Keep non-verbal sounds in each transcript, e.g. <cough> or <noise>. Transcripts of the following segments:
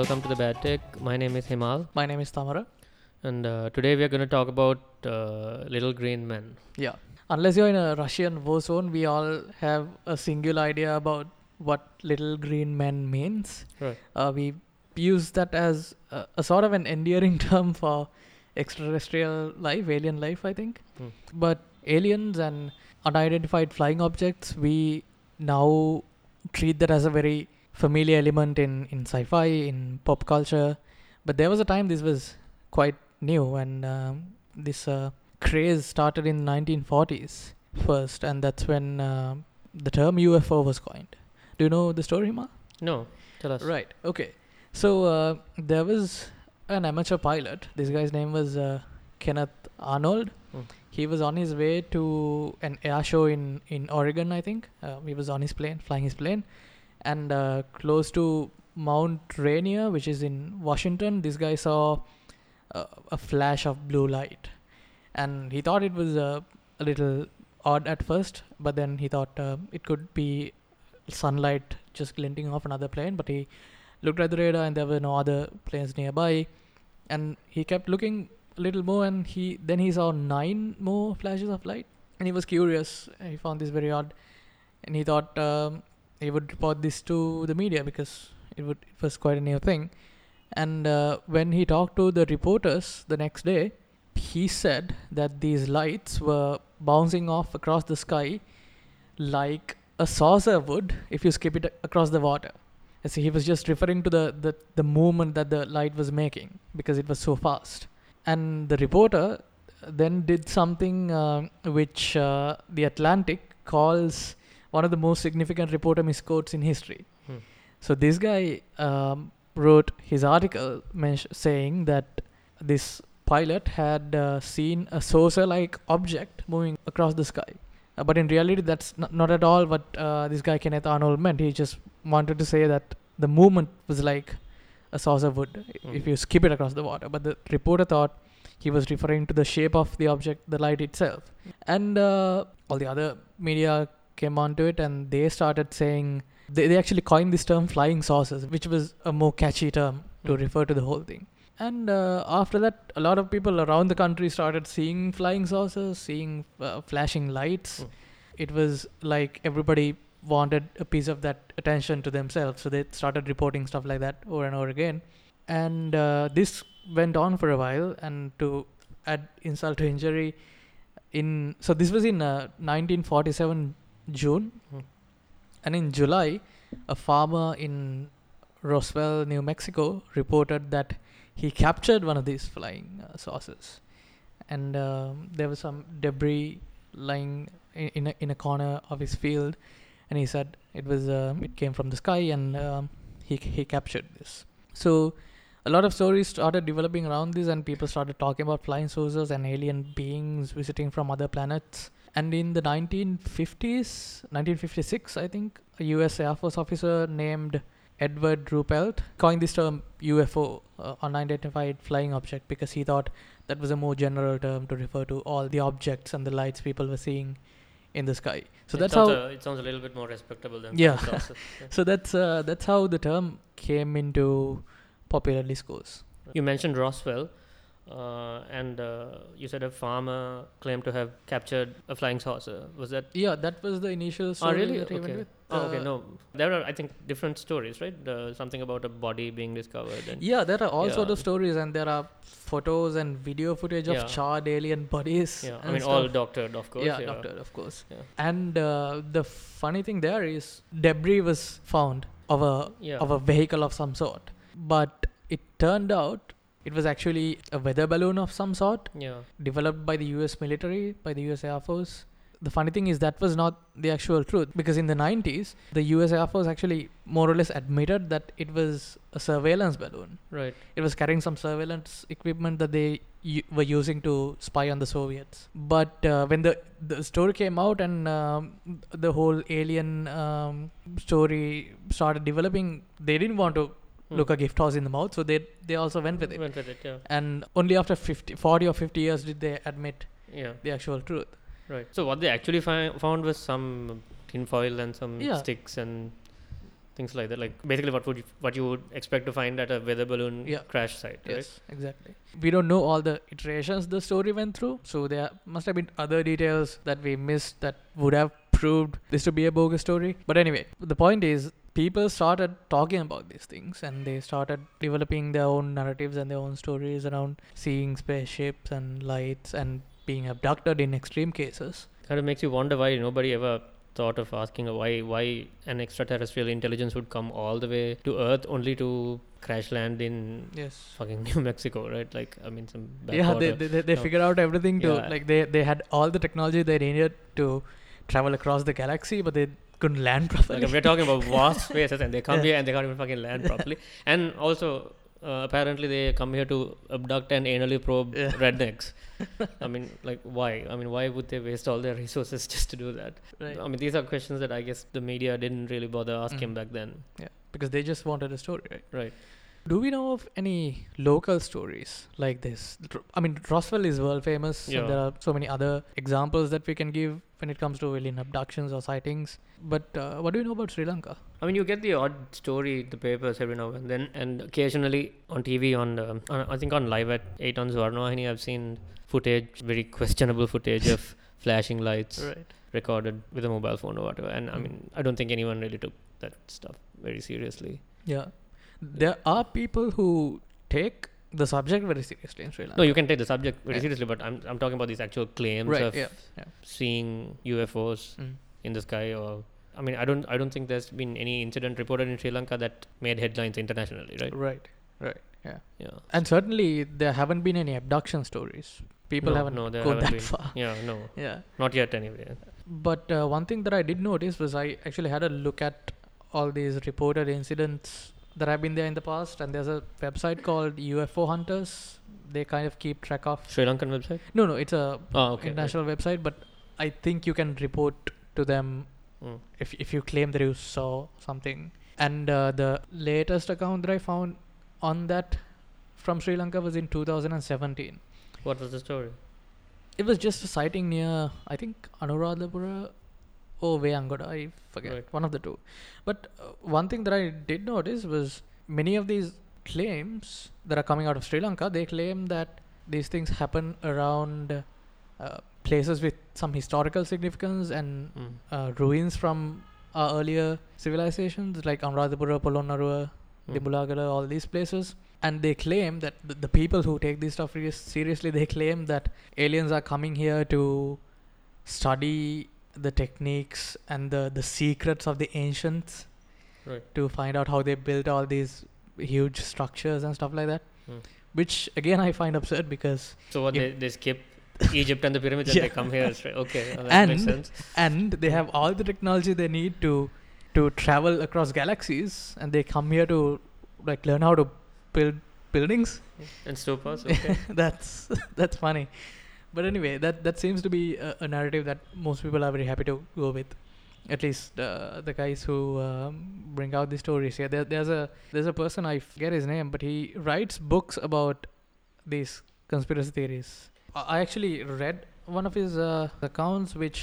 Welcome to the Bad Take. My name is Himal, My name is Tamara. and uh, today we are going to talk about uh, Little Green Men. Yeah. Unless you're in a Russian war zone, we all have a singular idea about what little green men means. Right. Uh, we use that as a, a sort of an endearing <laughs> term for extraterrestrial life, alien life, I think. Hmm. But aliens and unidentified flying objects, we now treat that as a very familiar element in, in sci fi, in pop culture. But there was a time this was quite new, and um, this uh, craze started in 1940s first, and that's when uh, the term UFO was coined. Do you know the story, Ma? No, tell us. Right. Okay. So uh, there was an amateur pilot. This guy's name was uh, Kenneth Arnold. Hmm. He was on his way to an air show in in Oregon, I think. Uh, he was on his plane, flying his plane, and uh, close to Mount Rainier, which is in Washington. This guy saw uh, a flash of blue light, and he thought it was uh, a little odd at first, but then he thought uh, it could be sunlight just glinting off another plane. But he looked at the radar, and there were no other planes nearby, and he kept looking a little more, and he then he saw nine more flashes of light, and he was curious. He found this very odd, and he thought um, he would report this to the media because it would it was quite a new thing. And uh, when he talked to the reporters the next day, he said that these lights were bouncing off across the sky like a saucer would if you skip it across the water. So he was just referring to the, the, the movement that the light was making because it was so fast. And the reporter then did something uh, which uh, the Atlantic calls one of the most significant reporter misquotes in history. Hmm. So this guy um, wrote his article saying that this pilot had uh, seen a saucer-like object moving across the sky. Uh, but in reality, that's not, not at all what uh, this guy Kenneth Arnold meant. He just wanted to say that the movement was like a saucer would if Mhm. you skip it across the water. But the reporter thought he was referring to the shape of the object, the light itself. And uh, all the other media came onto it and they started saying, they, they actually coined this term flying saucers, which was a more catchy term to Mhm. refer to the whole thing. And uh, after that, a lot of people around the country started seeing flying saucers, seeing uh, flashing lights. Mm. It was like everybody wanted a piece of that attention to themselves, so they started reporting stuff like that over and over again. And uh, this went on for a while, and to add insult to injury, in so this was in uh, 1947 June, Mm. and in July, a farmer in Roswell, New Mexico, reported that he captured one of these flying uh, saucers, and um, there was some debris lying in, in a, in a corner of his field, and he said it was um, it came from the sky, and um, he he captured this. So. A lot of stories started developing around this, and people started talking about flying saucers and alien beings visiting from other planets. And in the 1950s, 1956, I think, a US Air Force officer named Edward Ruppelt coined this term UFO, uh, unidentified flying object, because he thought that was a more general term to refer to all the objects and the lights people were seeing in the sky. So it that's how. a, it sounds a little bit more respectable than Yeah. Yeah. <laughs> so that's uh, that's how the term came into popular discourse. You mentioned Roswell, uh, and uh, you said a farmer claimed to have captured a flying saucer. Was that? Yeah, that was the initial story oh, really? that Okay. with. Oh, okay. Uh, No, there are I think different stories, right? Uh, something about a body being discovered. And Yeah, there are all sort Yeah. of stories, and there are photos and video footage of Yeah. charred alien bodies. yeah, I mean all doctored, of course. yeah, Doctored, of course. Yeah. And uh, the funny thing there is debris was found of a Yeah. of a vehicle of some sort, but it turned out it was actually a weather balloon of some sort Yeah. developed by the US military, by the US Air Force. The funny thing is that was not the actual truth because in the 90s, the US Air Force actually more or less admitted that it was a surveillance balloon. Right. It was carrying some surveillance equipment that they u- were using to spy on the Soviets. But uh, when the the story came out and um, the whole alien um, story started developing, they didn't want to Hmm. look a gift horse in the mouth, so they they also went with it. Went with it. Yeah. And only after 50, 40 or 50 years did they admit Yeah. the actual truth. Right. So what they actually fi- found was some tinfoil and some Yeah. sticks and things like that. Like basically, what would you, what you would expect to find at a weather balloon Yeah. crash site, right? Yes, exactly. We don't know all the iterations the story went through, so there must have been other details that we missed that would have proved this to be a bogus story. But anyway, the point is, people started talking about these things and they started developing their own narratives and their own stories around seeing spaceships and lights and being abducted in extreme cases. Kind of makes you wonder why nobody ever thought of asking why why an extraterrestrial intelligence would come all the way to Earth only to crash land in Yes. fucking <laughs> New Mexico, right? Like I mean, some Yeah, they, they, they, they No. figured out everything to Yeah. like they, they had all the technology they needed to travel across the galaxy, but they couldn't land properly. Like we're talking about vast <laughs> spaces, and they come Yeah. here and they can't even fucking land properly. And also, uh, apparently, they come here to abduct and anally probe Yeah. rednecks. I mean, <laughs> like, why? I mean, why would they waste all their resources <laughs> just to do that? Right. I mean, these are questions that I guess the media didn't really bother asking Mm. back then, Yeah, because they just wanted a story, right? right? Do we know of any local stories like this? I mean, Roswell is world famous, Yeah. and there are so many other examples that we can give when it comes to alien abductions or sightings. But uh, what do you know about Sri Lanka? I mean, you get the odd story in the papers every now and then, and occasionally on TV, on, um, on I think on live at eight on Swarnavahini, I've seen footage, very questionable footage of <laughs> flashing lights Right. recorded with a mobile phone or whatever. And I Mm. mean, I don't think anyone really took that stuff very seriously. Yeah, there are people who take the subject very seriously in Sri Lanka. No, you can take the subject very Yeah. seriously, but I'm I'm talking about these actual claims right? of Yeah. yeah. seeing UFOs Mm. in the sky or. I mean, I don't. I don't think there's been any incident reported in Sri Lanka that made headlines internationally, right? Right. Right. Yeah. Yeah. And certainly there haven't been any abduction stories. People no, haven't no, gone haven't that been. far. Yeah, no, <laughs> Yeah. not yet anyway. But uh, one thing that I did notice was I actually had a look at all these reported incidents that have been there in the past, and there's a website called UFO Hunters. They kind of keep track of. Sri Lankan website. No, no, it's a Oh, okay. international website, but I think you can report to them Mm. if if you claim that you saw something. And uh, the latest account that I found on that from Sri Lanka was in 2017. What was the story? It was just a sighting near, I think, Anuradhapura or Veyangoda. I forget. Right. One of the two. But uh, one thing that I did notice was many of these claims that are coming out of Sri Lanka, they claim that these things happen around uh, places with some historical significance and Mm. uh, ruins from earlier civilizations like Anuradhapura, Polonnaruwa, Mm. Dimbulagala, all these places. And they claim that the, the people who take this stuff seriously, they claim that aliens are coming here to study the techniques and the, the secrets of the ancients Right. to find out how they built all these huge structures and stuff like that. Mm. Which again I find absurd because So what they, they skip Egypt and the pyramids and <laughs> they come here. Okay, well, that makes And- sense. and they have all the technology they need to to travel across galaxies and they come here to like learn how to build buildings And stupas. <laughs> Okay. that's <laughs> that's funny but anyway that that seems to be a, a narrative that most people are very happy to go with at least uh, the guys who um, bring out the stories yeah there, there's a there's a person i forget his name but he writes books about these conspiracy theories i I actually read one of his uh, accounts which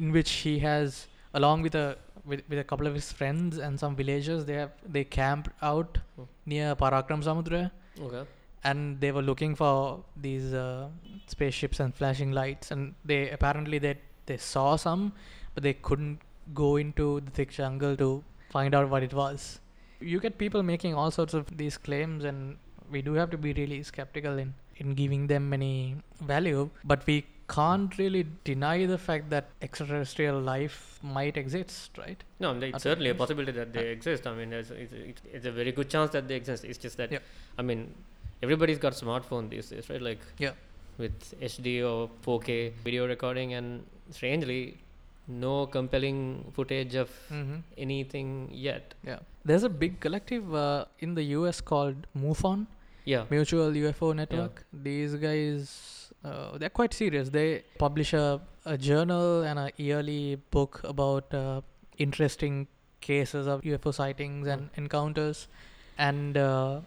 in which he has along with a with, with a couple of his friends and some villagers they have they camped out Oh. near parakram samudra okay. And they were looking for these uh, spaceships and flashing lights and they apparently they they saw some but they couldn't go into the thick jungle to find out what it was you get people making all sorts of these claims and we do have to be really skeptical in in giving them any value but we can't really deny the fact that extraterrestrial life might exist right No, it's Other certainly a possibility that they exist. I mean, it's, it's, it's, it's a very good chance that they exist. It's just that. I mean, everybody's got smartphone these days, right? Like, Yeah. with HD or 4K video recording, and strangely, no compelling footage of mm-hmm. anything yet. yeah there's a big collective uh, in the us called mufon Yeah. Mutual UFO Network. These guys, uh, they're quite serious. They publish a, a journal and a yearly book about uh, interesting cases of UFO sightings and encounters. And uh,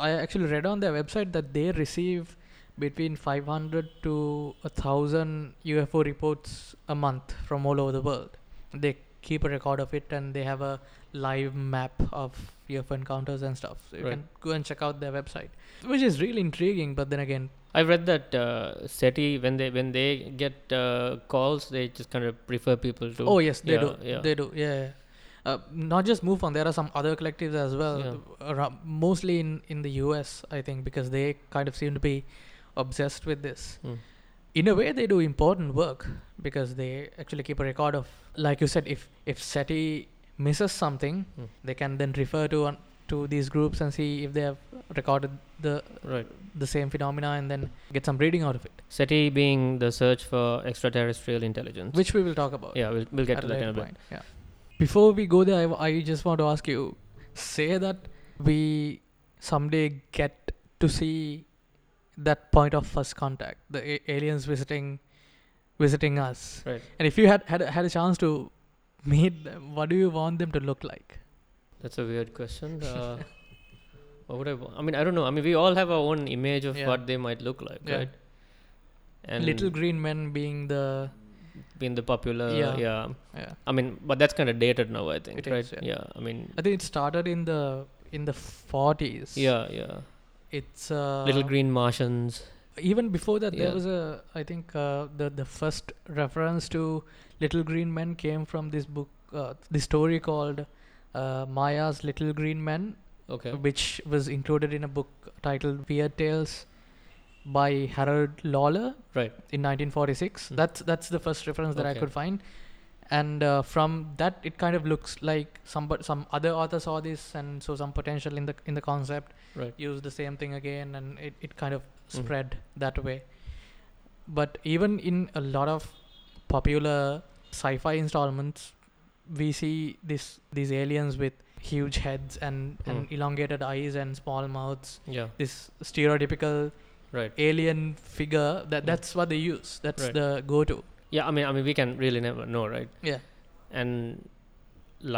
I actually read on their website that they receive between 500 to 1000 UFO reports a month from all over the world. They keep a record of it and they have a live map of UFO encounters and stuff. So you Right. can go and check out their website, which is really intriguing. But then again, I've read that uh, SETI when they when they get uh, calls, they just kind of prefer people to. oh yes, they yeah, do, yeah. they do, yeah. Uh, not just MUFON, there are some other collectives as well. Yeah. Mostly in in the US, I think, because they kind of seem to be obsessed with this. Mm. in a way they do important work because they actually keep a record of like you said if if SETI misses something Mm. they can then refer to one to these groups and see if they have recorded the Right. the same phenomena and then get some reading out of it SETI being the search for extraterrestrial intelligence. which we will talk about yeah, we'll, we'll get to that in a bit. yeah before we go there I just want to ask you say that we someday get to see that point of first contact the a- aliens visiting visiting us Right. And if you had had a, had a chance to meet them, what do you want them to look like? That's a weird question. Uh, <laughs> what would I? wa- I mean, I don't know. I mean, we all have our own image of Yeah. what they might look like, Yeah. right? And Little Green Men being the being the popular, Yeah. yeah. yeah. I mean, but that's kind of dated now. I think, It right? is, yeah. I mean, I think it started in the in the forties. yeah, yeah. It's uh, Little green Martians. Even before that, there was a I think uh, the the first reference to Little Green Men came from this book, uh, the story called uh, Maya's Little Green Men, Okay. which was included in a book titled Weird Tales by Harold Lawlor. Right. in 1946. Hmm. That's that's the first reference that I could find, and uh, from that it kind of looks like some but some other author saw this and saw some potential in the in the concept. Right. Used the same thing again, and it, it kind of Mhm. spread that way. But even in a lot of popular sci-fi installments, we see this these aliens with huge heads and, and Hmm. elongated eyes and small mouths. Yeah. This stereotypical Right. alien figure that that's what they use that's Right. the go-to Yeah. I mean, I mean, we can really never know, right? yeah and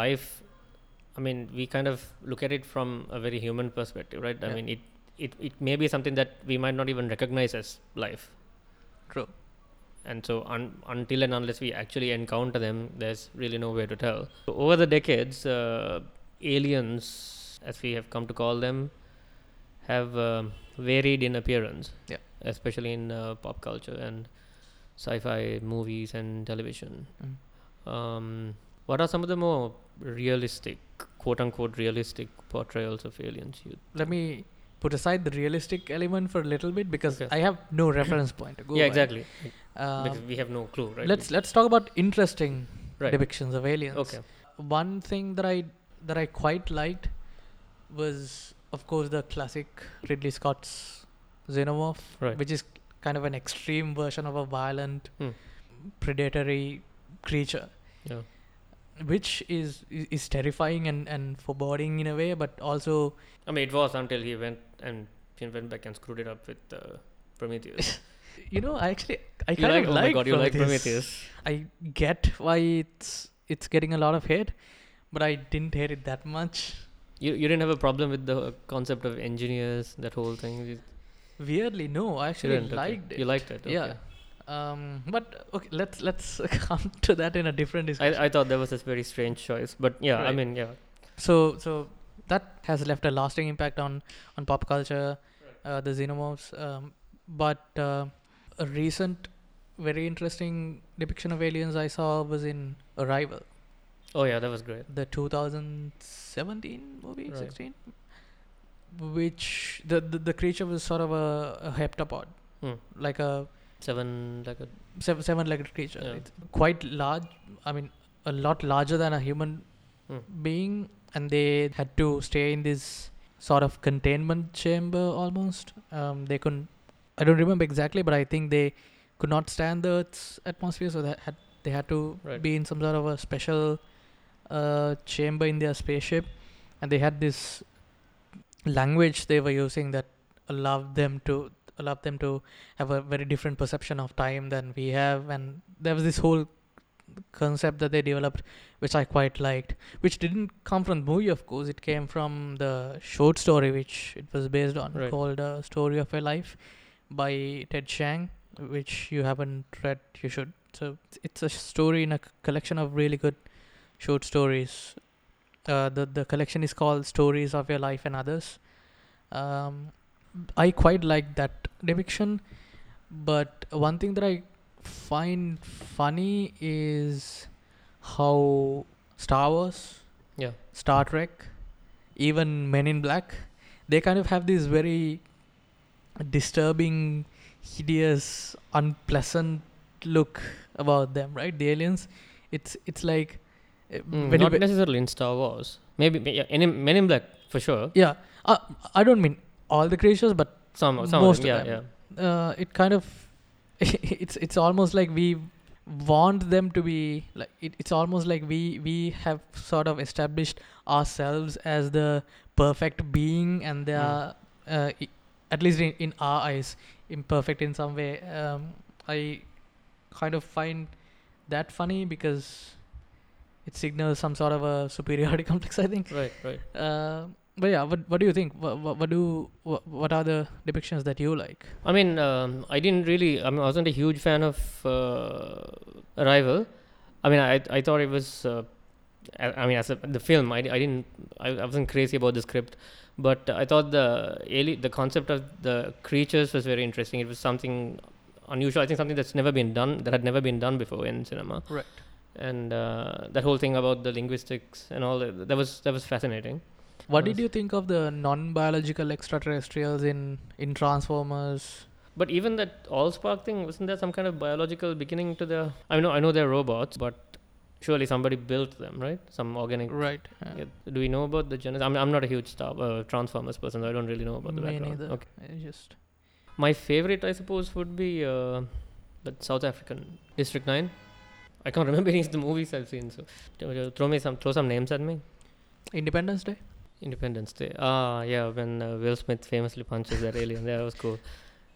life i mean we kind of look at it from a very human perspective right i Yeah. mean it, it it may be something that we might not even recognize as life true and so un, until and unless we actually encounter them there's really no way to tell so over the decades uh, aliens as we have come to call them have um varied in appearance Yeah. especially in uh, pop culture and sci-fi movies and television Mm. um, what are some of the more realistic quote unquote realistic portrayals of aliens you let me put aside the realistic element for a little bit because Okay. i have no reference point to go yeah exactly Um, because we have no clue right let's let's talk about interesting Right. depictions of aliens okay one thing that i that i quite liked was of course the classic ridley scott's xenomorph Right. which is kind of an extreme version of a violent Hmm. predatory creature yeah which is is is terrifying and and foreboding in a way but also i mean it was until he went and he went back and screwed it up with uh, prometheus <laughs> you know i actually i you kind like of oh like my god you like Prometheus. prometheus i get why it's it's getting a lot of hate but i didn't hate it that much you, you didn't have a problem with the concept of engineers that whole thing? You weirdly no i actually didn't, okay. liked it. You liked it okay. yeah. Um but okay let's let's <laughs> come to that in a different discussion. I, I thought that was a very strange choice but yeah i mean yeah. So so that has left a lasting impact on on pop culture uh, the xenomorphs um, but uh, a recent very interesting depiction of aliens i saw was in arrival oh yeah that was great the 2017 movie Right. 16 which the, the the creature was sort of a, a heptapod Hmm. like a seven like a seven, seven-legged creature Yeah. it's quite large i mean a lot larger than a human Hmm. being and they had to stay in this sort of containment chamber almost um, they couldn't i don't remember exactly but i think they could not stand the earth's atmosphere so they had they had to Right. be in some sort of a special uh, chamber in their spaceship and they had this language they were using that allowed them to allowed them to have a very different perception of time than we have. And there was this whole concept that they developed which i quite liked which didn't come from the movie of course. It came from the short story which it was based on Right. called uh, story of a life by ted chiang which you haven't read you should. So it's a story in a c- collection of really good short stories. Uh, the the collection is called Stories of Your Life and Others. Um, I quite like that depiction, but one thing that I find funny is how Star Wars, Yeah. Star Trek, even Men in Black, they kind of have this very disturbing, hideous, unpleasant look about them, right? The aliens, it's it's like Mm, when not necessarily in Star Wars. Maybe yeah, any Men in Black for sure. yeah. Uh, I don't mean all the creatures, but Some some Most of of them, yeah, uh, it kind of <laughs> it's it's almost like we want them to be like it, it's almost like we we have sort of established ourselves as the perfect being and they Mm. are uh, i- at least in, in our eyes imperfect in some way um, i kind of find that funny because it signals some sort of a superiority <laughs> complex i think. Right, right. uh, but yeah what, what do you think what, what, what do what, what are the depictions that you like I mean, um, I didn't really. I mean, I wasn't a huge fan of uh, Arrival. I mean, I I thought it was. Uh, I, I mean, as a, the film, I, I didn't. I, I wasn't crazy about the script, but I thought the ali- the concept of the creatures was very interesting. It was something unusual. I think something that's never been done. That had never been done before in cinema. Right. And uh, that whole thing about the linguistics and all that, that was that was fascinating. What did you think of the non-biological extraterrestrials in in Transformers? But even that AllSpark thing, wasn't there some kind of biological beginning to the? I know, I know they're robots, but surely somebody built them, right? Some organic. Right. Yeah. Do we know about the genesis? I'm, I'm not a huge Star uh, Transformers person, so I don't really know about the Me background. neither. Okay. I just My favorite, I suppose, would be uh, the South African District Nine. I can't remember <laughs> any of the movies I've seen, so throw me some, throw some names at me. Independence Day. Independence Day. Ah, yeah, when uh, Will Smith famously punches that alien. That was cool.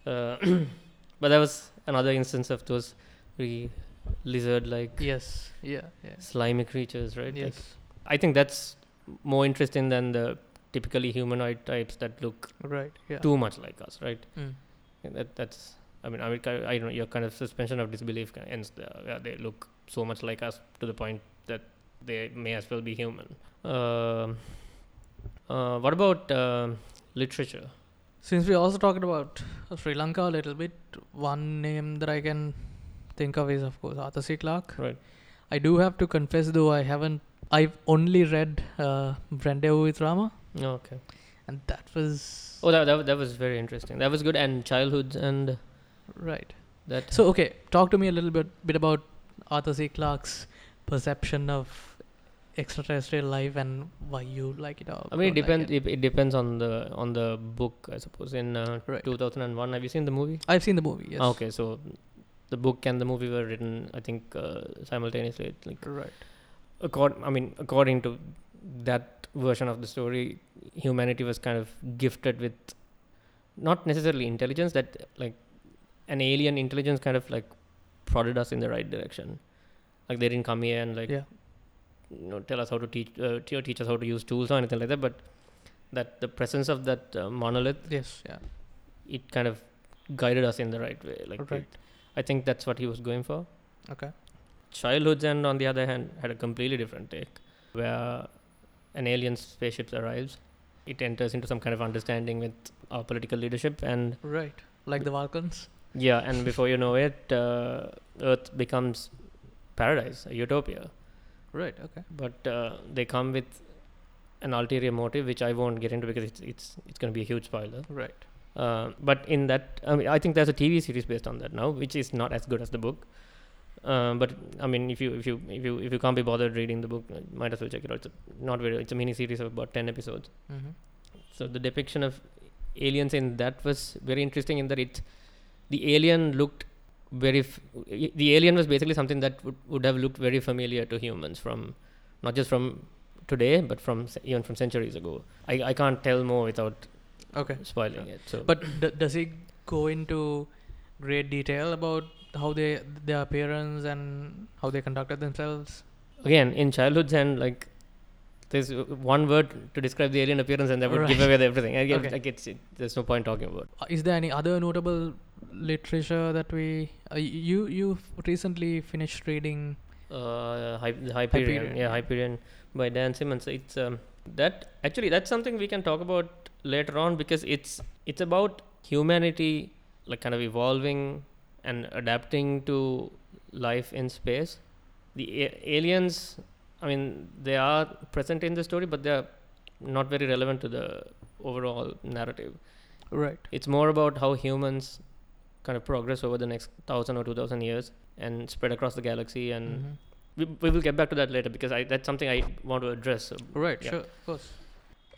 Uh, <clears throat> but that was another instance of those really lizard-like, Yes. Yeah. Yeah. slimy creatures, right? Like, Yes. I think that's more interesting than the typically humanoid types that look Right. Yeah. too much like us, right? Mm. Yeah, That that's. I mean, I mean, I don't know. Your kind of suspension of disbelief ends there. Yeah, they look so much like us to the point that they may as well be human. Um uh, what about um literature? Since we also talked about uh, Sri Lanka a little bit, one name that I can think of is of course Arthur C. Clarke. Right. I do have to confess though I haven't. I've only read uh, Rendezvous with Rama, Oh, okay. and that was Oh, that, that that was very interesting. That was good. And Childhood's End right. that. So okay, talk to me a little bit bit about Arthur C. Clarke's perception of extraterrestrial life and why you like it or I mean, it don't like depends. it. It, depends on the on the book, I suppose. In uh, Right. 2001, have you seen the movie? I've seen the movie. Yes. Okay, so the book and the movie were written, I think, uh, simultaneously. Like, Right. accord, I mean, according to that version of the story, humanity was kind of gifted with not necessarily intelligence, that like an alien intelligence kind of like prodded us in the right direction. Like they didn't come here and like Yeah. you know tell us how to teach uh, te- teach us how to use tools or anything like that, but that the presence of that uh, monolith Yes. Yeah. it kind of guided us in the right way. Like Right. it, I think that's what he was going for. Okay. Childhood's End on the other hand had a completely different take, where an alien spaceship arrives, it enters into some kind of understanding with our political leadership, and Right. Like the Vulcans. Yeah, and before you know it, uh, Earth becomes paradise, a utopia. Right. Okay. But uh, they come with an ulterior motive, which I won't get into because it's it's it's going to be a huge spoiler. Right. Uh, but in that, I mean, I think there's a TV series based on that now, which is not as good as the book. Um, but I mean, if you if you if you if you can't be bothered reading the book, uh, might as well check it out. It's a, not very. It's a mini series of about ten episodes. Mm-hmm. So the depiction of aliens in that was very interesting in that it, the alien looked very. F- the alien was basically something that would, would have looked very familiar to humans from, not just from today, but from even from centuries ago. I I can't tell more without Okay. spoiling it. So But d- does he go into great detail about how they their appearance and how they conducted themselves? again in Childhood's End like there's uh, one word to describe the alien appearance and that would give away the everything again Okay. like it's it, there's no point talking about Is there any other notable literature that we uh, you you recently finished reading uh, Hy- Hyperion, Hyperion, yeah, yeah. Hyperion by Dan Simmons. It's um, that actually that's something we can talk about later on because it's it's about humanity like kind of evolving and adapting to life in space. The a- aliens, I mean, they are present in the story, but they are not very relevant to the overall narrative. Right. It's more about how humans kind of progress over the next thousand or two thousand years and spread across the galaxy and Mhm. we, we will get back to that later because I, that's something I want to address. So, Right, Yeah. sure, of course.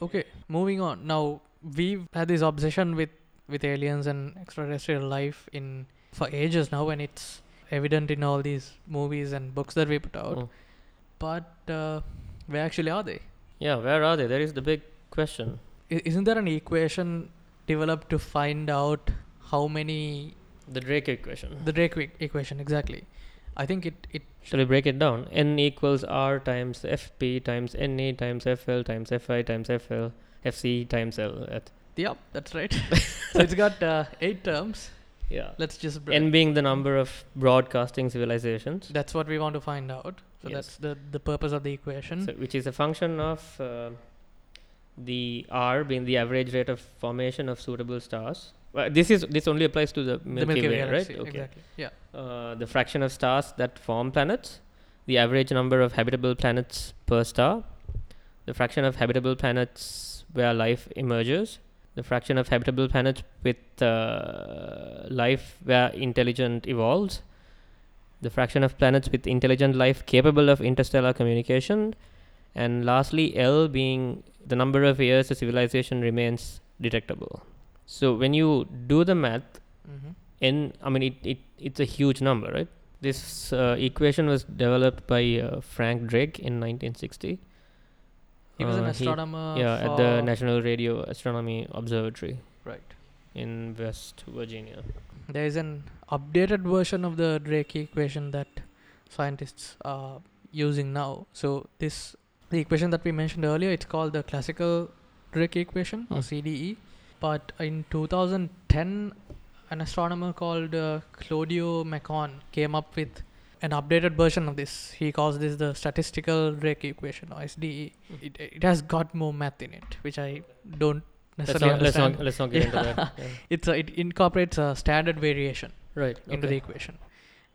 Okay, moving on. Now we've had this obsession with with aliens and extraterrestrial life in for ages now, and it's evident in all these movies and books that we put out. Mm. But uh, where actually are they? yeah, where are they? There is the big question. I- isn't there an equation developed to find out how many The Drake equation. the Drake e- equation exactly? I think it it Shall we break it down? N equals R times FP times NA times FL times FI times FL FC times L. At, yep that's right. <laughs> so it's got uh, eight terms. yeah. Let's just br- N being the number of broadcasting civilizations, That's what we want to find out. So Yes. that's the the purpose of the equation. so, which is a function of uh, the R being the average rate of formation of suitable stars. Well, this is this only applies to the Milky, the Milky Way, Way, galaxy, right? Okay. Exactly. Yeah. uh, the fraction of stars that form planets, the average number of habitable planets per star, the fraction of habitable planets where life emerges, the fraction of habitable planets with uh, life where intelligent evolves, the fraction of planets with intelligent life capable of interstellar communication, and lastly, L being the number of years a civilization remains detectable. So when you do the math, hmm n i mean it, it it's a huge number right this uh, equation was developed by uh, frank drake in 1960 He was an Uh, astronomer. yeah at the national radio astronomy observatory Right. in west virginia There is an updated version of the Drake equation that scientists are using now. So this the equation that we mentioned earlier. It's called the classical Drake equation or Hmm. CDE. But in 2010, an astronomer called uh, Claudio Maccone came up with an updated version of this. He calls this the statistical Drake equation or SDE. It, it has got more math in it, which I don't let's not, let's not let's not get into that yeah. <laughs> It's a, it incorporates a standard variation right into the equation.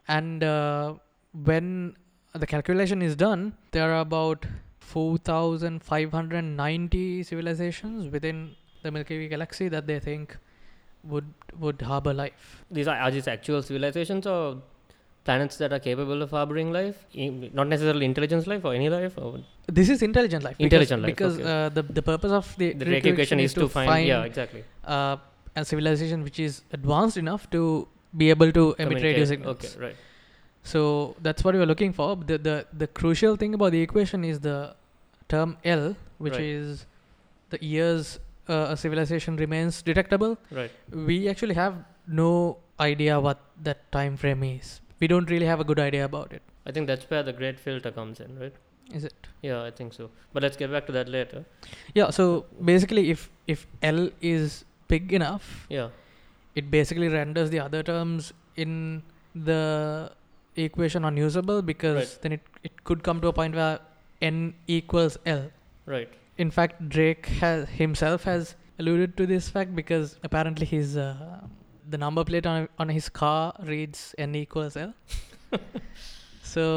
And uh, when the calculation is done, there are about 4,590 civilizations within the Milky Way galaxy that they think would would harbor life. these are, are these actual civilizations or planets that are capable of harboring life not necessarily intelligence life or any life or This is intelligent life. Intelligent because, life, Because uh, the the purpose of the, the equation is to find, yeah exactly uh, a civilization which is advanced enough to be able to emit radio signals. okay right So that's what we are looking for. The the the crucial thing about the equation is the term L, which Right. is the years uh, a civilization remains detectable. right We actually have no idea what that time frame is. We don't really have a good idea about it. i think that's where the great filter comes in right Is it? Yeah, I think so. But let's get back to that later. Yeah. So basically, if if L is big enough, Yeah. it basically renders the other terms in the equation unusable because Right. then it, it could come to a point where n equals L. Right. In fact, Drake has himself has alluded to this fact because apparently his uh, the number plate on on his car reads n equals L. <laughs> so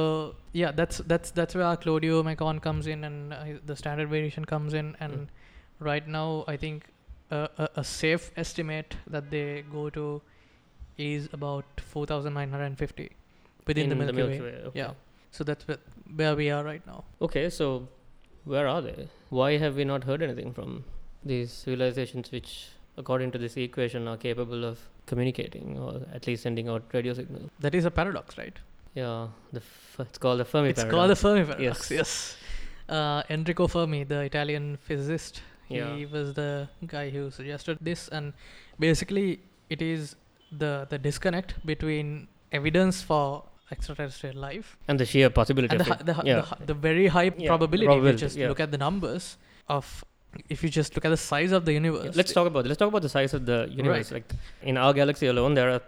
yeah, that's that's that's where our Claudio Maccone comes in and uh, the standard variation comes in. And Mm. right now, I think uh, a, a safe estimate that they go to is about four thousand nine hundred and fifty within the In Milky, Way. okay. Yeah. So that's where we are right now. Okay, so where are they? Why have we not heard anything from these civilizations which, according to this equation, are capable of communicating or at least sending out radio signals? That is a paradox, right? Yeah, the f- it's called the Fermi it's paradox. called the Fermi paradox. Yes. Yes. Uh, Enrico Fermi, the Italian physicist, Yeah. he was the guy who suggested this, and basically, it is the the disconnect between evidence for extraterrestrial life and the sheer possibility and the, hi- it. the, hi- yeah. the, the very high Yeah, probability. If probability, you just yeah. look at the numbers of, if you just look at the size of the universe. Yeah, let's talk about let's talk about the size of the universe. Right. Like in our galaxy alone, there are.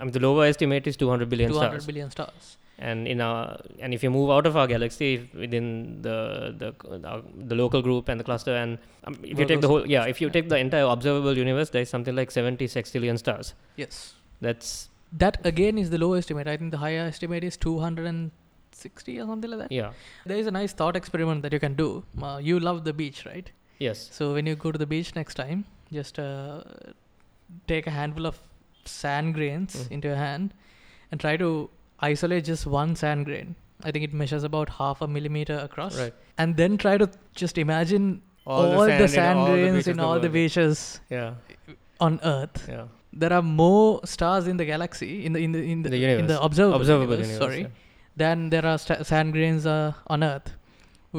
I mean, the lower estimate is 200 billion 200 stars. billion stars. and in our and if you move out of our galaxy within the the the, the local group and the cluster and um, if you take the whole yeah if you Yeah. take the entire observable universe there's something like 70 sextillion stars Yes. that's That again is the low estimate. I think the higher estimate is 260 or something like that. yeah There is a nice thought experiment that you can do. Uh, you love the beach, right? yes So when you go to the beach next time, just uh, take a handful of sand grains Mm. into your hand and try to isolate just one sand grain. I think it measures about half a millimeter across. right And then try to just imagine all, the the sand in sand, all grains beaches in all the beaches yeah on Earth. yeah There are more stars in the galaxy in the in the in the, The in the observable, observable universe, universe, sorry yeah. than there are sta- sand grains uh, on Earth,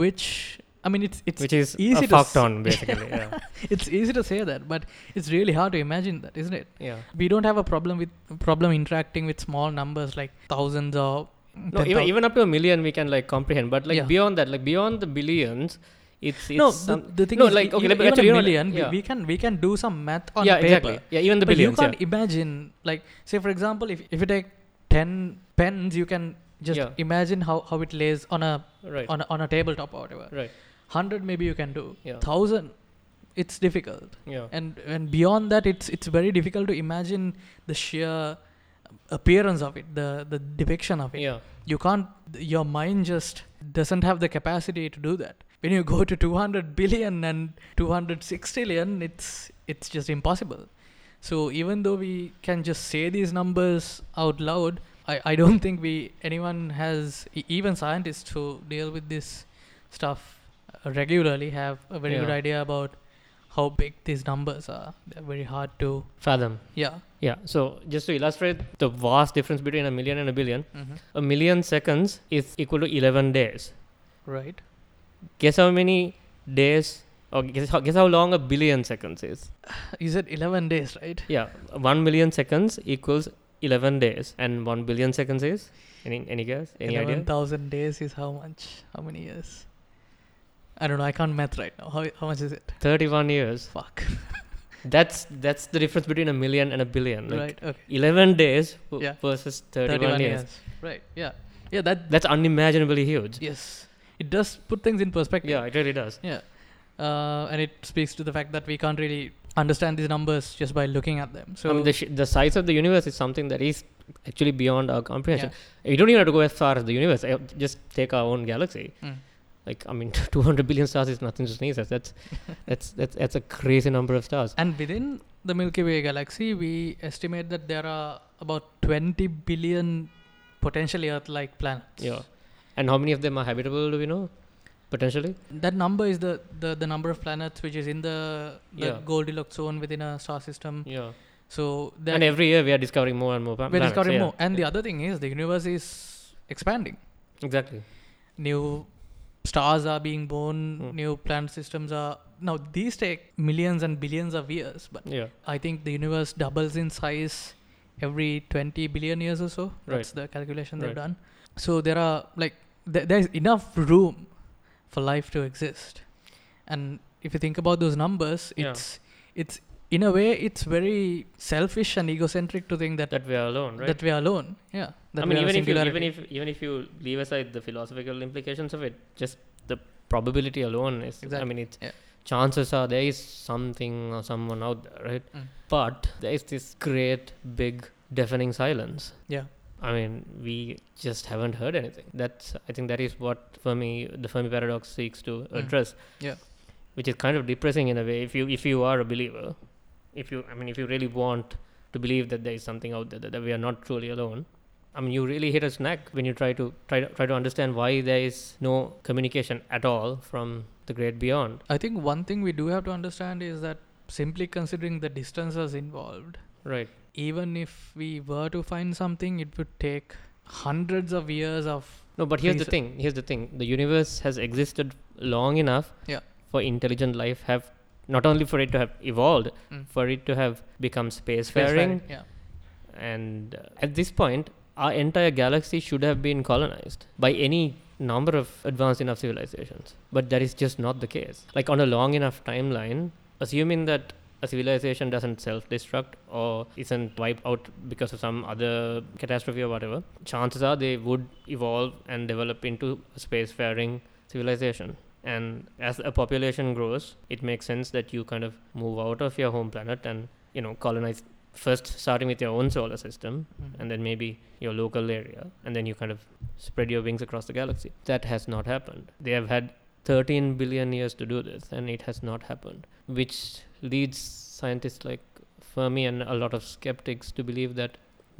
which I mean it's it's which is easy a to fuck s- ton basically yeah <laughs> it's easy to say that, but it's really hard to imagine that, isn't it? yeah We don't have a problem with problem interacting with small numbers like thousands or no 10,000. even, even up to a million we can like comprehend but like Yeah. beyond that like beyond the billions it's it's no, the, the thing no, is, like, okay, even, actually, even you a know, million, yeah. we, we can we can do some math on yeah paper. exactly yeah even the but billions you can't yeah imagine like say for example if, if you take 10 pens you can just Yeah. imagine how, how it lays on a right on a, on a tabletop or whatever right 100 maybe you can do. Yeah. 1000 it's difficult. Yeah. And and beyond that it's it's very difficult to imagine the sheer appearance of it the the depiction of it. Yeah. You can't your mind just doesn't have the capacity to do that. When you go to 200 billion and 206 trillion it's it's just impossible. So even though we can just say these numbers out loud i, I don't think we anyone has even scientists who deal with this stuff regularly have a very good idea about how big these numbers are. They're very hard to fathom. Yeah. Yeah. So just to illustrate the vast difference between a million and a billion mm-hmm. a million seconds is equal to 11 days. Right. Guess how many days or guess how, guess how long a billion seconds is? You said 11 days right? Yeah. 1 million seconds equals 11 days. And 1 billion seconds is? Any any guess? Any idea? 11,000 days is how much? How many years? I don't know. I can't math right now. How, how much is it? 31 years Fuck. <laughs> that's that's the difference between a million and a billion like right. Okay. 11 days w- Yeah. versus 31, years. Right. Yeah. Yeah. That. that's unimaginably huge Yes. It does put things in perspective. yeah it really does Yeah. Uh, and it speaks to the fact that we can't really understand these numbers just by looking at them. So I mean, the, sh- the size of the universe is something that is actually beyond our comprehension. yeah. You don't even have to go as far as the universe. Uh, Just take our own galaxy. Mm. Like I mean, <laughs> 200 billion stars is nothing to sneeze at. That's <laughs> that's that's that's a crazy number of stars. And within the Milky Way galaxy, we estimate that there are about 20 billion potentially Earth-like planets. Yeah. And how many of them are habitable? Do we know? Potentially. That number is the, the, the number of planets which is in the, the Yeah. Goldilocks zone within a star system. Yeah. So and every year we are discovering more and more pla- we're planets. discovering yeah. more. And the other thing is the universe is expanding. Exactly. New stars are being born. Mm. New planet systems are now these take millions and billions of years, but Yeah. I think the universe doubles in size every 20 billion years or so. That's the calculation they've Right. done. So there are like th- there's enough room for life to exist. And if you think about those numbers, Yeah. it's it's in a way it's very selfish and egocentric to think that That we are alone, right? that we are alone. Yeah. That I mean, even if you even if even if you leave aside the philosophical implications of it, just the probability alone is. exactly. I mean, it's yeah. chances are there is something or someone out there, right? Mm. But there is this great big deafening silence. yeah. I mean, we just haven't heard anything. That's I think that is what Fermi, the Fermi paradox, seeks to Mm. address. Yeah. Which is kind of depressing in a way. If you if you are a believer, if you I mean, if you really want to believe that there is something out there that, that we are not truly alone. I mean, you really hit a snag when you try to try to try to understand why there is no communication at all from the great beyond. I think one thing we do have to understand is that simply considering the distances involved, Right. even if we were to find something, it would take hundreds of years of No, but here's the thing. Here's the thing. The universe has existed long enough Yeah. for intelligent life have not only for it to have evolved, Mm. for it to have become spacefaring, spacefaring. Yeah. and uh, at this point, our entire galaxy should have been colonized by any number of advanced enough civilizations. But that is just not the case. Like on a long enough timeline, assuming that a civilization doesn't self-destruct or isn't wiped out because of some other catastrophe or whatever, chances are they would evolve and develop into a spacefaring civilization. And as a population grows, it makes sense that you kind of move out of your home planet and you know colonize first starting with your own solar system Mhm. and then maybe your local area and then you kind of spread your wings across the galaxy that has not happened they have had 13 billion years to do this and it has not happened which leads scientists like fermi and a lot of skeptics to believe that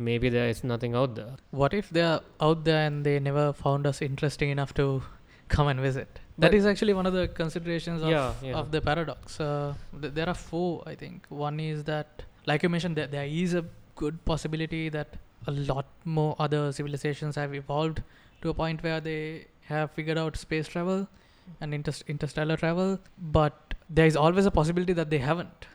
maybe there is nothing out there What if they're out there and they never found us interesting enough to come and visit? That But- is actually one of the considerations of, Yeah, yeah. of the paradox. Uh, th- there are four, I think. One is that, like you mentioned, that there is a good possibility that a lot more other civilizations have evolved to a point where they have figured out space travel and inter- interstellar travel, but there is always a possibility that they haven't.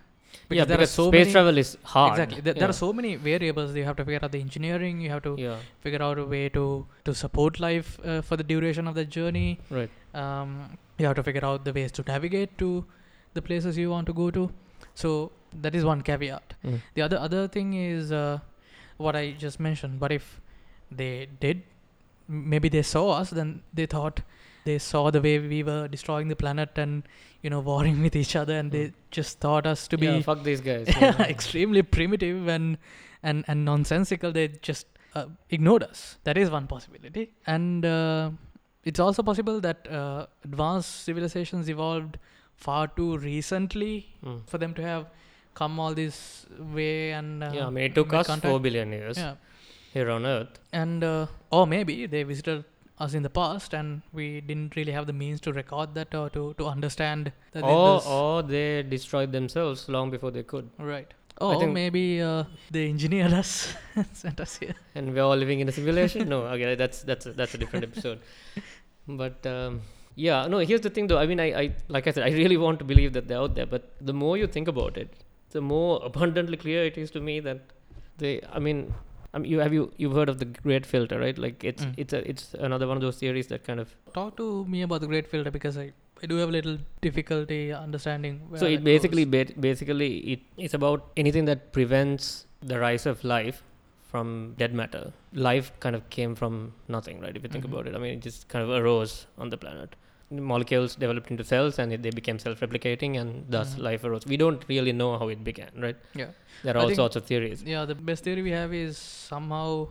Yeah there are because so space many- travel is hard Exactly. There, there are so many variables. You have to figure out the engineering. You have to yeah figure out a way to to support life uh, for the duration of the journey. right Um, you have to figure out the ways to navigate to the places you want to go to. So that is one caveat. Mm. The other other thing is uh, what I just mentioned. But if they did, maybe they saw us, then they thought they saw the way we were destroying the planet and you know <laughs> warring with each other, and they Mm. just thought us to be yeah fuck these guys <laughs> yeah. extremely primitive and and and nonsensical they just uh, ignored us that is one possibility and uh, it's also possible that uh, advanced civilizations evolved far too recently Mm. for them to have come all this way and uh, yeah i mean it took us contact. 4 billion years yeah here on earth and uh, or maybe they visited us in the past and we didn't really have the means to record that or to, to understand that or this- or they destroyed themselves long before they could. Right. Or think- maybe uh, they engineered us <laughs> sent us here. And we're all living in a simulation? No okay that's that's a, that's a different episode. But um, yeah no here's the thing though. I mean I, I like i said i really want to believe that they're out there but the more you think about it the more abundantly clear it is to me that they i mean I mean, you have you you've heard of the great filter right? Like it's Mm. it's a it's another one of those theories that kind of talk to me about the great filter because I, I do have a little difficulty understanding where so it basically ba- basically it, it's about anything that prevents the rise of life from dead matter. Life kind of came from nothing right? If you think Mhm. about it. I mean it just kind of arose on the planet molecules developed into cells and it, they became self-replicating and thus Mhm. life arose we don't really know how it began right Yeah. there are I all sorts of theories yeah the best theory we have is somehow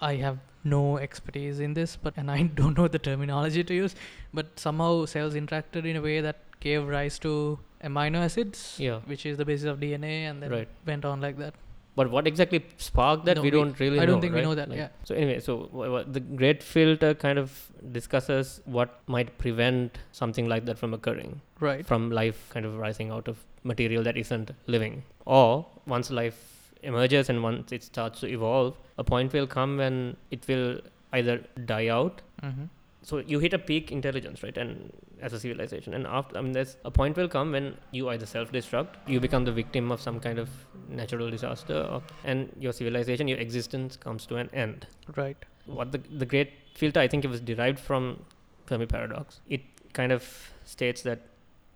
I have no expertise in this but and I <laughs> don't know the terminology to use but somehow cells interacted in a way that gave rise to amino acids yeah which is the basis of DNA and then Right. went on like that but what exactly sparked that No, we we- don't really I don't think we know that, Like, yeah. so anyway so wha- wha- the great filter kind of discusses what might prevent something like that from occurring right from life kind of rising out of material that isn't living or once life emerges and once it starts to evolve a point will come when it will either die out mm-hmm. So you hit a peak intelligence right and as a civilization. And after i mean there's a point will come when you either self-destruct you become the victim of some kind of natural disaster or, and your civilization your existence comes to an end. Right. What the, the great filter i think it was derived from fermi paradox. It kind of states that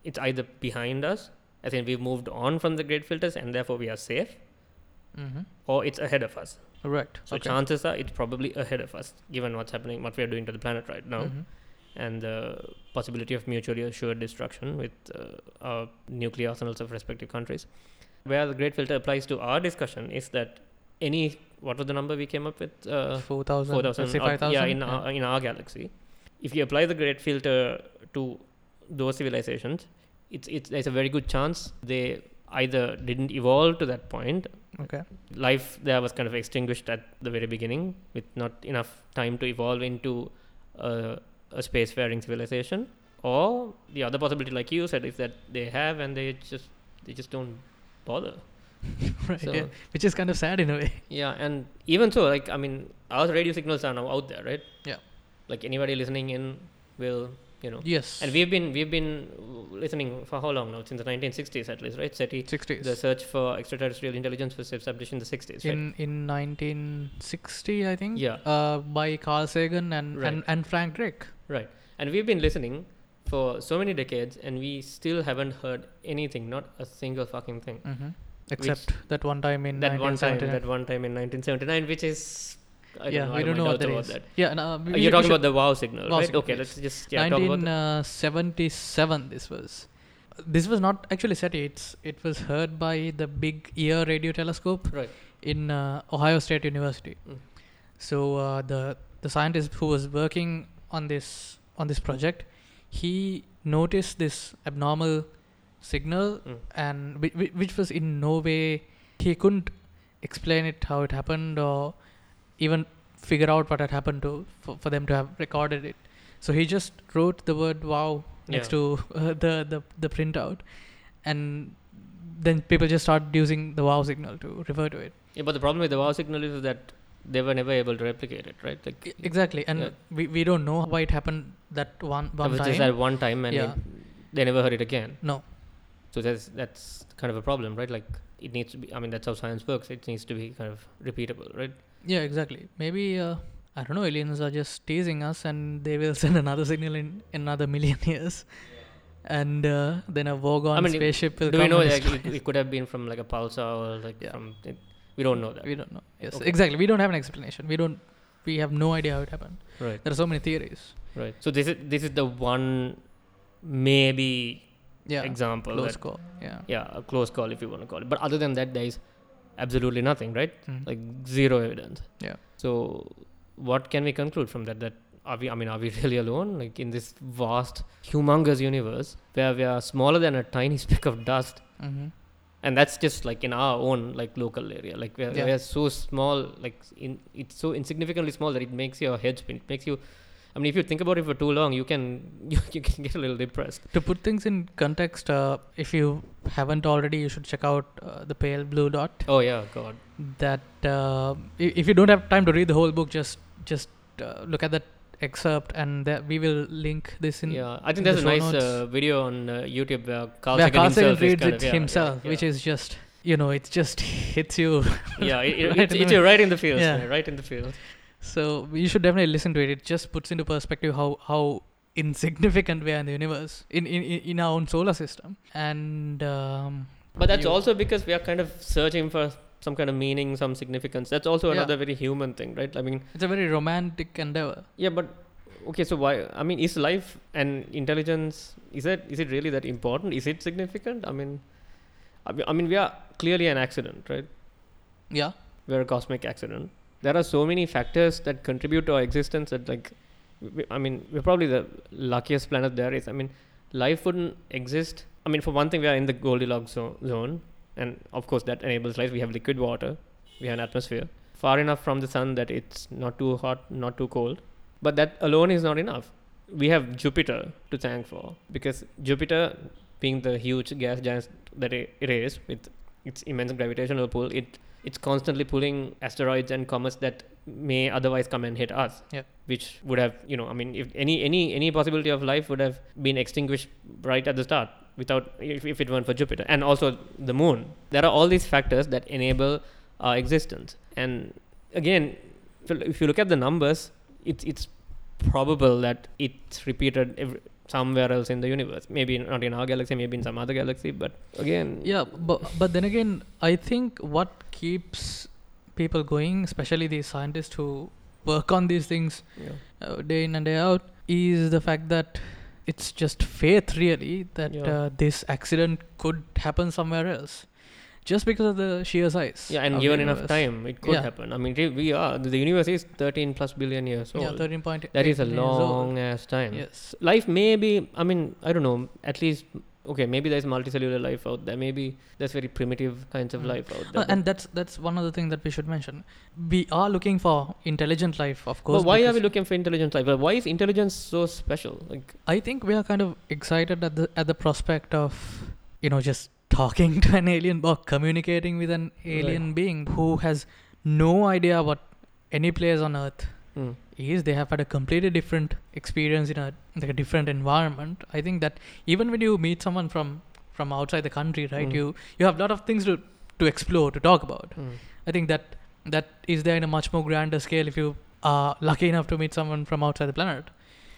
it's either behind us as in we've moved on from the great filters and therefore we are safe mm-hmm. or it's ahead of us right so okay. chances are it's probably ahead of us given what's happening what we are doing to the planet right now Mhm. and the possibility of mutually assured destruction with uh, our nuclear arsenals of respective countries. Where the great filter applies to our discussion is that any what was the number we came up with? Uh, 4000 Four let's 5000 Yeah, in our in our galaxy, if you apply the great filter to those civilizations, it's it's there's a very good chance they either didn't evolve to that point. Okay. Life there was kind of extinguished at the very beginning with not enough time to evolve into a, a spacefaring civilization. Or the other possibility like you said is that they have and they just they just don't bother. <laughs> Right So- yeah. which is kind of sad in a way. Yeah and even so like i mean our radio signals are now out there right? Yeah. like anybody listening in will you know. Yes. And we've been we've been listening for how long now? Since the 1960s at least right SETI? 60s the search for extraterrestrial intelligence was established in the 60s right? in in 1960 i think? Yeah. uh, by carl sagan and Right. and, and frank drake. Right. And we've been listening for so many decades, and we still haven't heard anything, not a single fucking thing. hmm Except that one time in that one time, that one time in 1979, which is I don't yeah, know, I we have don't know what that is. Yeah, no, Uh, You're talking about the wow signal, Wow right? signal, okay, yes. let's just yeah 1977 this was this was not actually SETI it's it was heard by the big ear radio telescope Right. in uh, Ohio State University Mm. so uh, the the scientist who was working on this on this project he noticed this abnormal signal Mm. and whi- whi- which was in no way he couldn't explain it how it happened or even figure out what had happened to for, for them to have recorded it so he just wrote the word wow next Yeah. to <laughs> uh, the, the the printout and then people just started using the wow signal to refer to it Yeah, but the problem with the wow signal is that they were never able to replicate it, right? Like exactly and Yeah. we, we don't know why it happened that one one time just that one time, and Yeah. it- they never heard it again. no So that's that's kind of a problem, right? Like it needs to be. I mean, that's how science works. It needs to be kind of repeatable, right? Yeah exactly maybe uh, i don't know aliens are just teasing us and they will <laughs> send another signal in another million years and uh, then a vogon I mean, spaceship will Do come we know like it, it could have been from like a pulsar or like Yeah. from? It, we don't know that. we don't know yes Okay. exactly we don't have an explanation we don't we have no idea how it happened Right. there are so many theories Right. So this is this is the one maybe yeah example. close that- call yeah yeah, a close call if you want to call it. But other than that, there is absolutely nothing, right? Mm. Like zero evidence. Yeah. So what can we conclude from that? That are we? I mean, are we <laughs> really alone? Like in this vast, humongous universe where we are smaller than a tiny <laughs> speck of dust, hmm and that's just like in our own like local area. Like we're, Yeah. we're so small. Like in it's so insignificantly small that it makes your head spin. It makes you. I mean, if you think about it for too long, you can you, <laughs> you can get a little depressed. to put things in context uh, if you haven't already you should check out uh, the pale blue dot Oh yeah, God. that uh, if you don't have time to read the whole book just just uh, look at that excerpt and that we will link this in yeah, I think there's a the show nice uh, video on uh, YouTube where Carl where Sagan Carl Sagan reads it of, yeah, himself yeah, which yeah. is just you know it just <laughs> hits you yeah, it, it, <laughs> right the you right in the field, Yeah. yeah. right in the field. So you should definitely listen to it it just puts into perspective how how insignificant we are in the universe in in, in our own solar system and um, But that's you- also because we are kind of searching for some kind of meaning, some significance. That's also Yeah. another very human thing, right? I mean, it's a very romantic endeavor yeah, but okay, so why? I mean, is life and intelligence is that is it really that important? Is it significant? I mean, I mean, I mean we are clearly an accident, right? yeah we're a cosmic accident. There are so many factors that contribute to our existence that, like, we, I mean, we're probably the luckiest planet there is. I mean, life wouldn't exist. I mean, for one thing, we are in the Goldilocks zo- zone, and of course, that enables life. We have liquid water, we have an atmosphere far enough from the sun that it's not too hot, not too cold. But that alone is not enough. We have Jupiter to thank for because Jupiter, being the huge gas giant that it, it is, with its immense gravitational pull, it it's constantly pulling asteroids and comets that may otherwise come and hit us Yep. which would have you know i mean if any any any possibility of life would have been extinguished right at the start without if, if it weren't for jupiter and also the moon there are all these factors that enable our existence and again if you look at the numbers it's it's probable that it's repeated every, somewhere else in the universe maybe not in our galaxy maybe in some other galaxy but again yeah but but then again i think what keeps people going especially these scientists who work on these things yeah. uh, day in and day out is the fact that it's just faith really that Yeah. uh, this accident could happen somewhere else just because of the sheer size Yeah, and given enough time, it could Yeah. happen. I mean, we are the universe is 13 plus billion years old. yeah 13 point that is a eight million years old. long ass time. yes Life may be. I mean, I don't know. At least okay, maybe there's multicellular life out there. Maybe there's very primitive kinds of Mm. life out Uh, there. and that's that's one other thing that we should mention we are looking for intelligent life of course but why are we looking for intelligent life? Why is intelligence so special? Like, I think we are kind of excited at the at the prospect of you know just talking to an alien or communicating with an alien being who has no idea what any place on earth mm, is. They have had a completely different experience in a like a different environment. I think that even when you meet someone from from outside the country right Mm. you you have a lot of things to to explore to talk about. Mm. i think that that is there in a much more grander scale if you are lucky enough to meet someone from outside the planet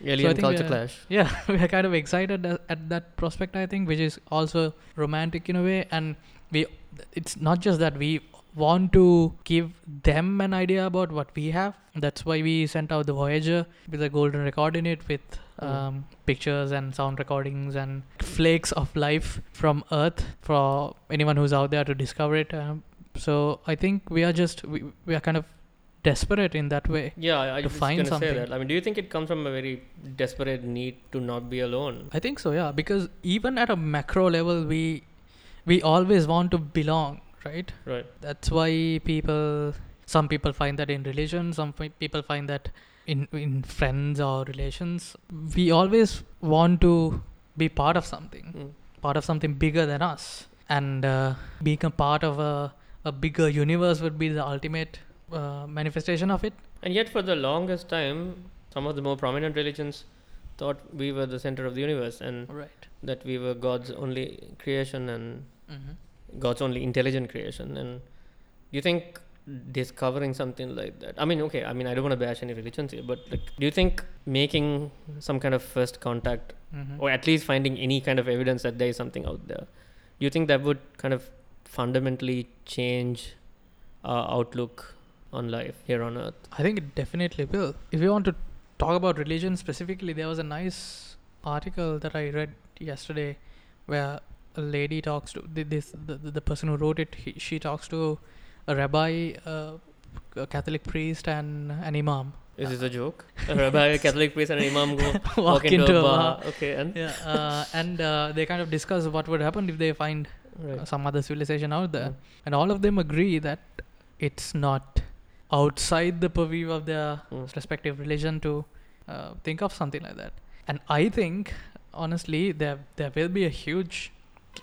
Alien think culture clash. <laughs> yeah we are kind of excited at, at that prospect i think which is also romantic in a way and we it's not just that we want to give them an idea about what we have that's why we sent out the voyager with a golden record in it with Mm. um, pictures and sound recordings and flakes of life from earth for anyone who's out there to discover it um, so i think we are just we, we are kind of desperate in that way Yeah, I, To find gonna say something. that. I mean, do you think it comes from a very desperate need to not be alone? I think so, yeah. Because even at a macro level, we we always want to belong, right? Right. That's why people, some people find that in religion, some people find that in in friends or relations. We always want to be part of something, Mm. part of something bigger than us, and uh, being a part of a a bigger universe would be the ultimate uh, manifestation of it. And yet, for the longest time, some of the more prominent religions thought we were the center of the universe and Right. that we were God's only creation and Mm-hmm. God's only intelligent creation. And do you think discovering something like that? I mean, okay, I mean, I don't want to bash any religions here, but like, do you think making some kind of first contact Mm-hmm. or at least finding any kind of evidence that there is something out there, do you think that would kind of fundamentally change our outlook on life here on Earth? I think it definitely will. If you want to talk about religion specifically, there was a nice article that I read yesterday where a lady talks to this the, the, person who wrote it. He, she talks to a rabbi, uh, a Catholic priest, and an imam. Is this a joke? A rabbi, a Catholic priest, and an imam go <laughs> Walk, walk into, a bar. bar. Okay, and Yeah, uh, and uh, they kind of discuss what would happen if they find right. uh, some other civilization out there, Mm. and all of them agree that it's not outside the purview of their Mm. respective religion to uh, think of something like that. And I think, honestly, there there will be a huge,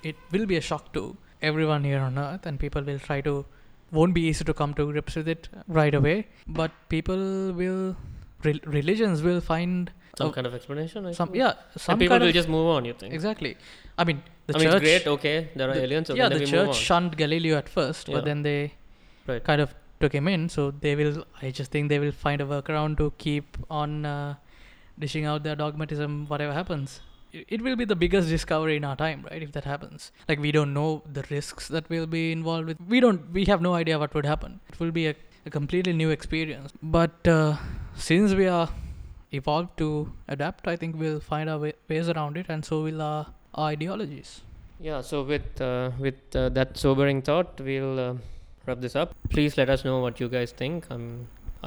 it will be a shock to everyone here on Earth, and people will try to, won't be easy to come to grips with it right away. But people will, rel religions will find Some Oh, kind of explanation. I some suppose? yeah some and people kind will of just move on. You think? exactly. I mean, the I mean, church. it's great. Okay, there are the- aliens. Okay, yeah, the church shunned Galileo at first, Yeah. but then they Right. kind of took him in. So they will. I just think they will find a workaround to keep on uh, dishing out their dogmatism, whatever happens. It, will be the biggest discovery in our time, right? If that happens, like we don't know the risks that we'll be involved with. We don't. We have no idea what would happen. It will be a, a completely new experience. But uh, since we are evolved to adapt, I think we'll find our way, ways around it, and so will our, our ideologies. Yeah. So with uh, with uh, that sobering thought, we'll uh, wrap this up. Please let us know what you guys think. Um,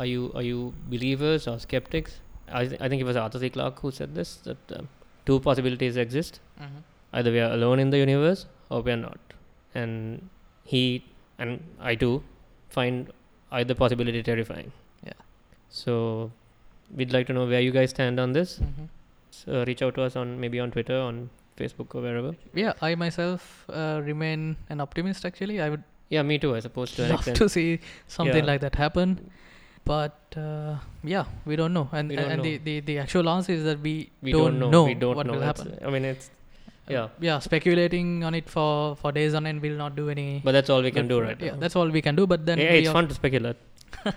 are you are you believers or skeptics? I th- I think it was Arthur C. Clarke who said this that um, two possibilities exist. Either we are alone in the universe or we are not. And he and I too find either possibility terrifying. Yeah. So we'd like to know where you guys stand on this. Mhm. So reach out to us on maybe on Twitter, on Facebook, or wherever. Yeah, I myself uh, remain an optimist. Actually, I would Yeah, me too. I suppose to an love extent. to see something Yeah. like that happen, but uh, yeah, we don't know. And and, don't and the, know. the the actual answer is that we, we don't, don't, know, We don't what know. will It's- happen. I mean, it's yeah, yeah, speculating on it for for days on end will not do any. but that's all we can do right. Yeah, now. that's all we can do. But then yeah, it's fun to speculate. <laughs>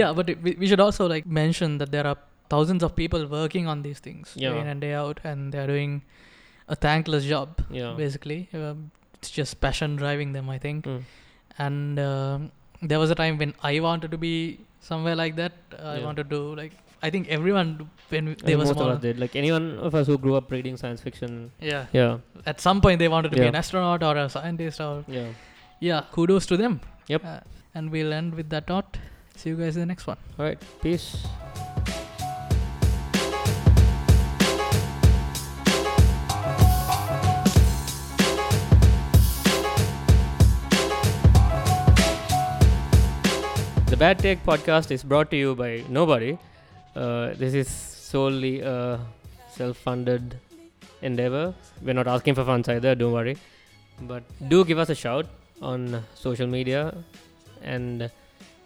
Yeah, but it, we, we should also like mention that there are thousands of people working on these things Yeah. day in and day out, and they're doing a thankless job. Yeah. Basically, um, it's just passion driving them. I think. Mm. and um, there was a time when I wanted to be somewhere like that. I Yeah. wanted to like. I think everyone when I they think were small. did. Like anyone of us who grew up reading science fiction. Yeah. Yeah. At some point, they wanted to be an astronaut or a scientist or Yeah. yeah. Kudos to them. Yep. Uh, and we'll end with that note. See you guys in the next one. All right. Peace. Bad Take podcast is brought to you by nobody. Uh, this is solely a self funded endeavor. We're not asking for funds either, don't worry. But do give us a shout on social media. And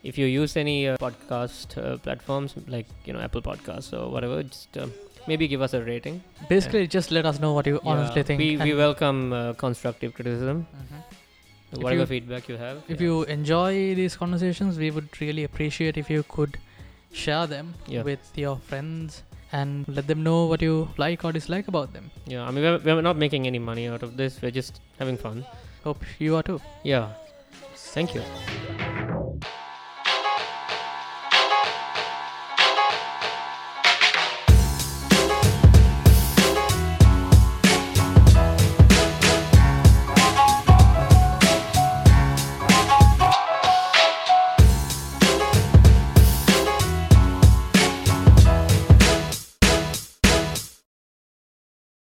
if you use any uh, podcast uh, platforms like you know Apple Podcasts or whatever, just uh, maybe give us a rating. Basically, just let us know what you honestly think. We, we welcome uh, constructive criticism, Mhm. Whatever you- feedback you have. If yeah. you enjoy these conversations, we would really appreciate if you could share them Yeah. with your friends and let them know what you like or dislike about them. Yeah, I mean, we're, we're not making any money out of this. We're just having fun. Hope you are too. Yeah. Thank you.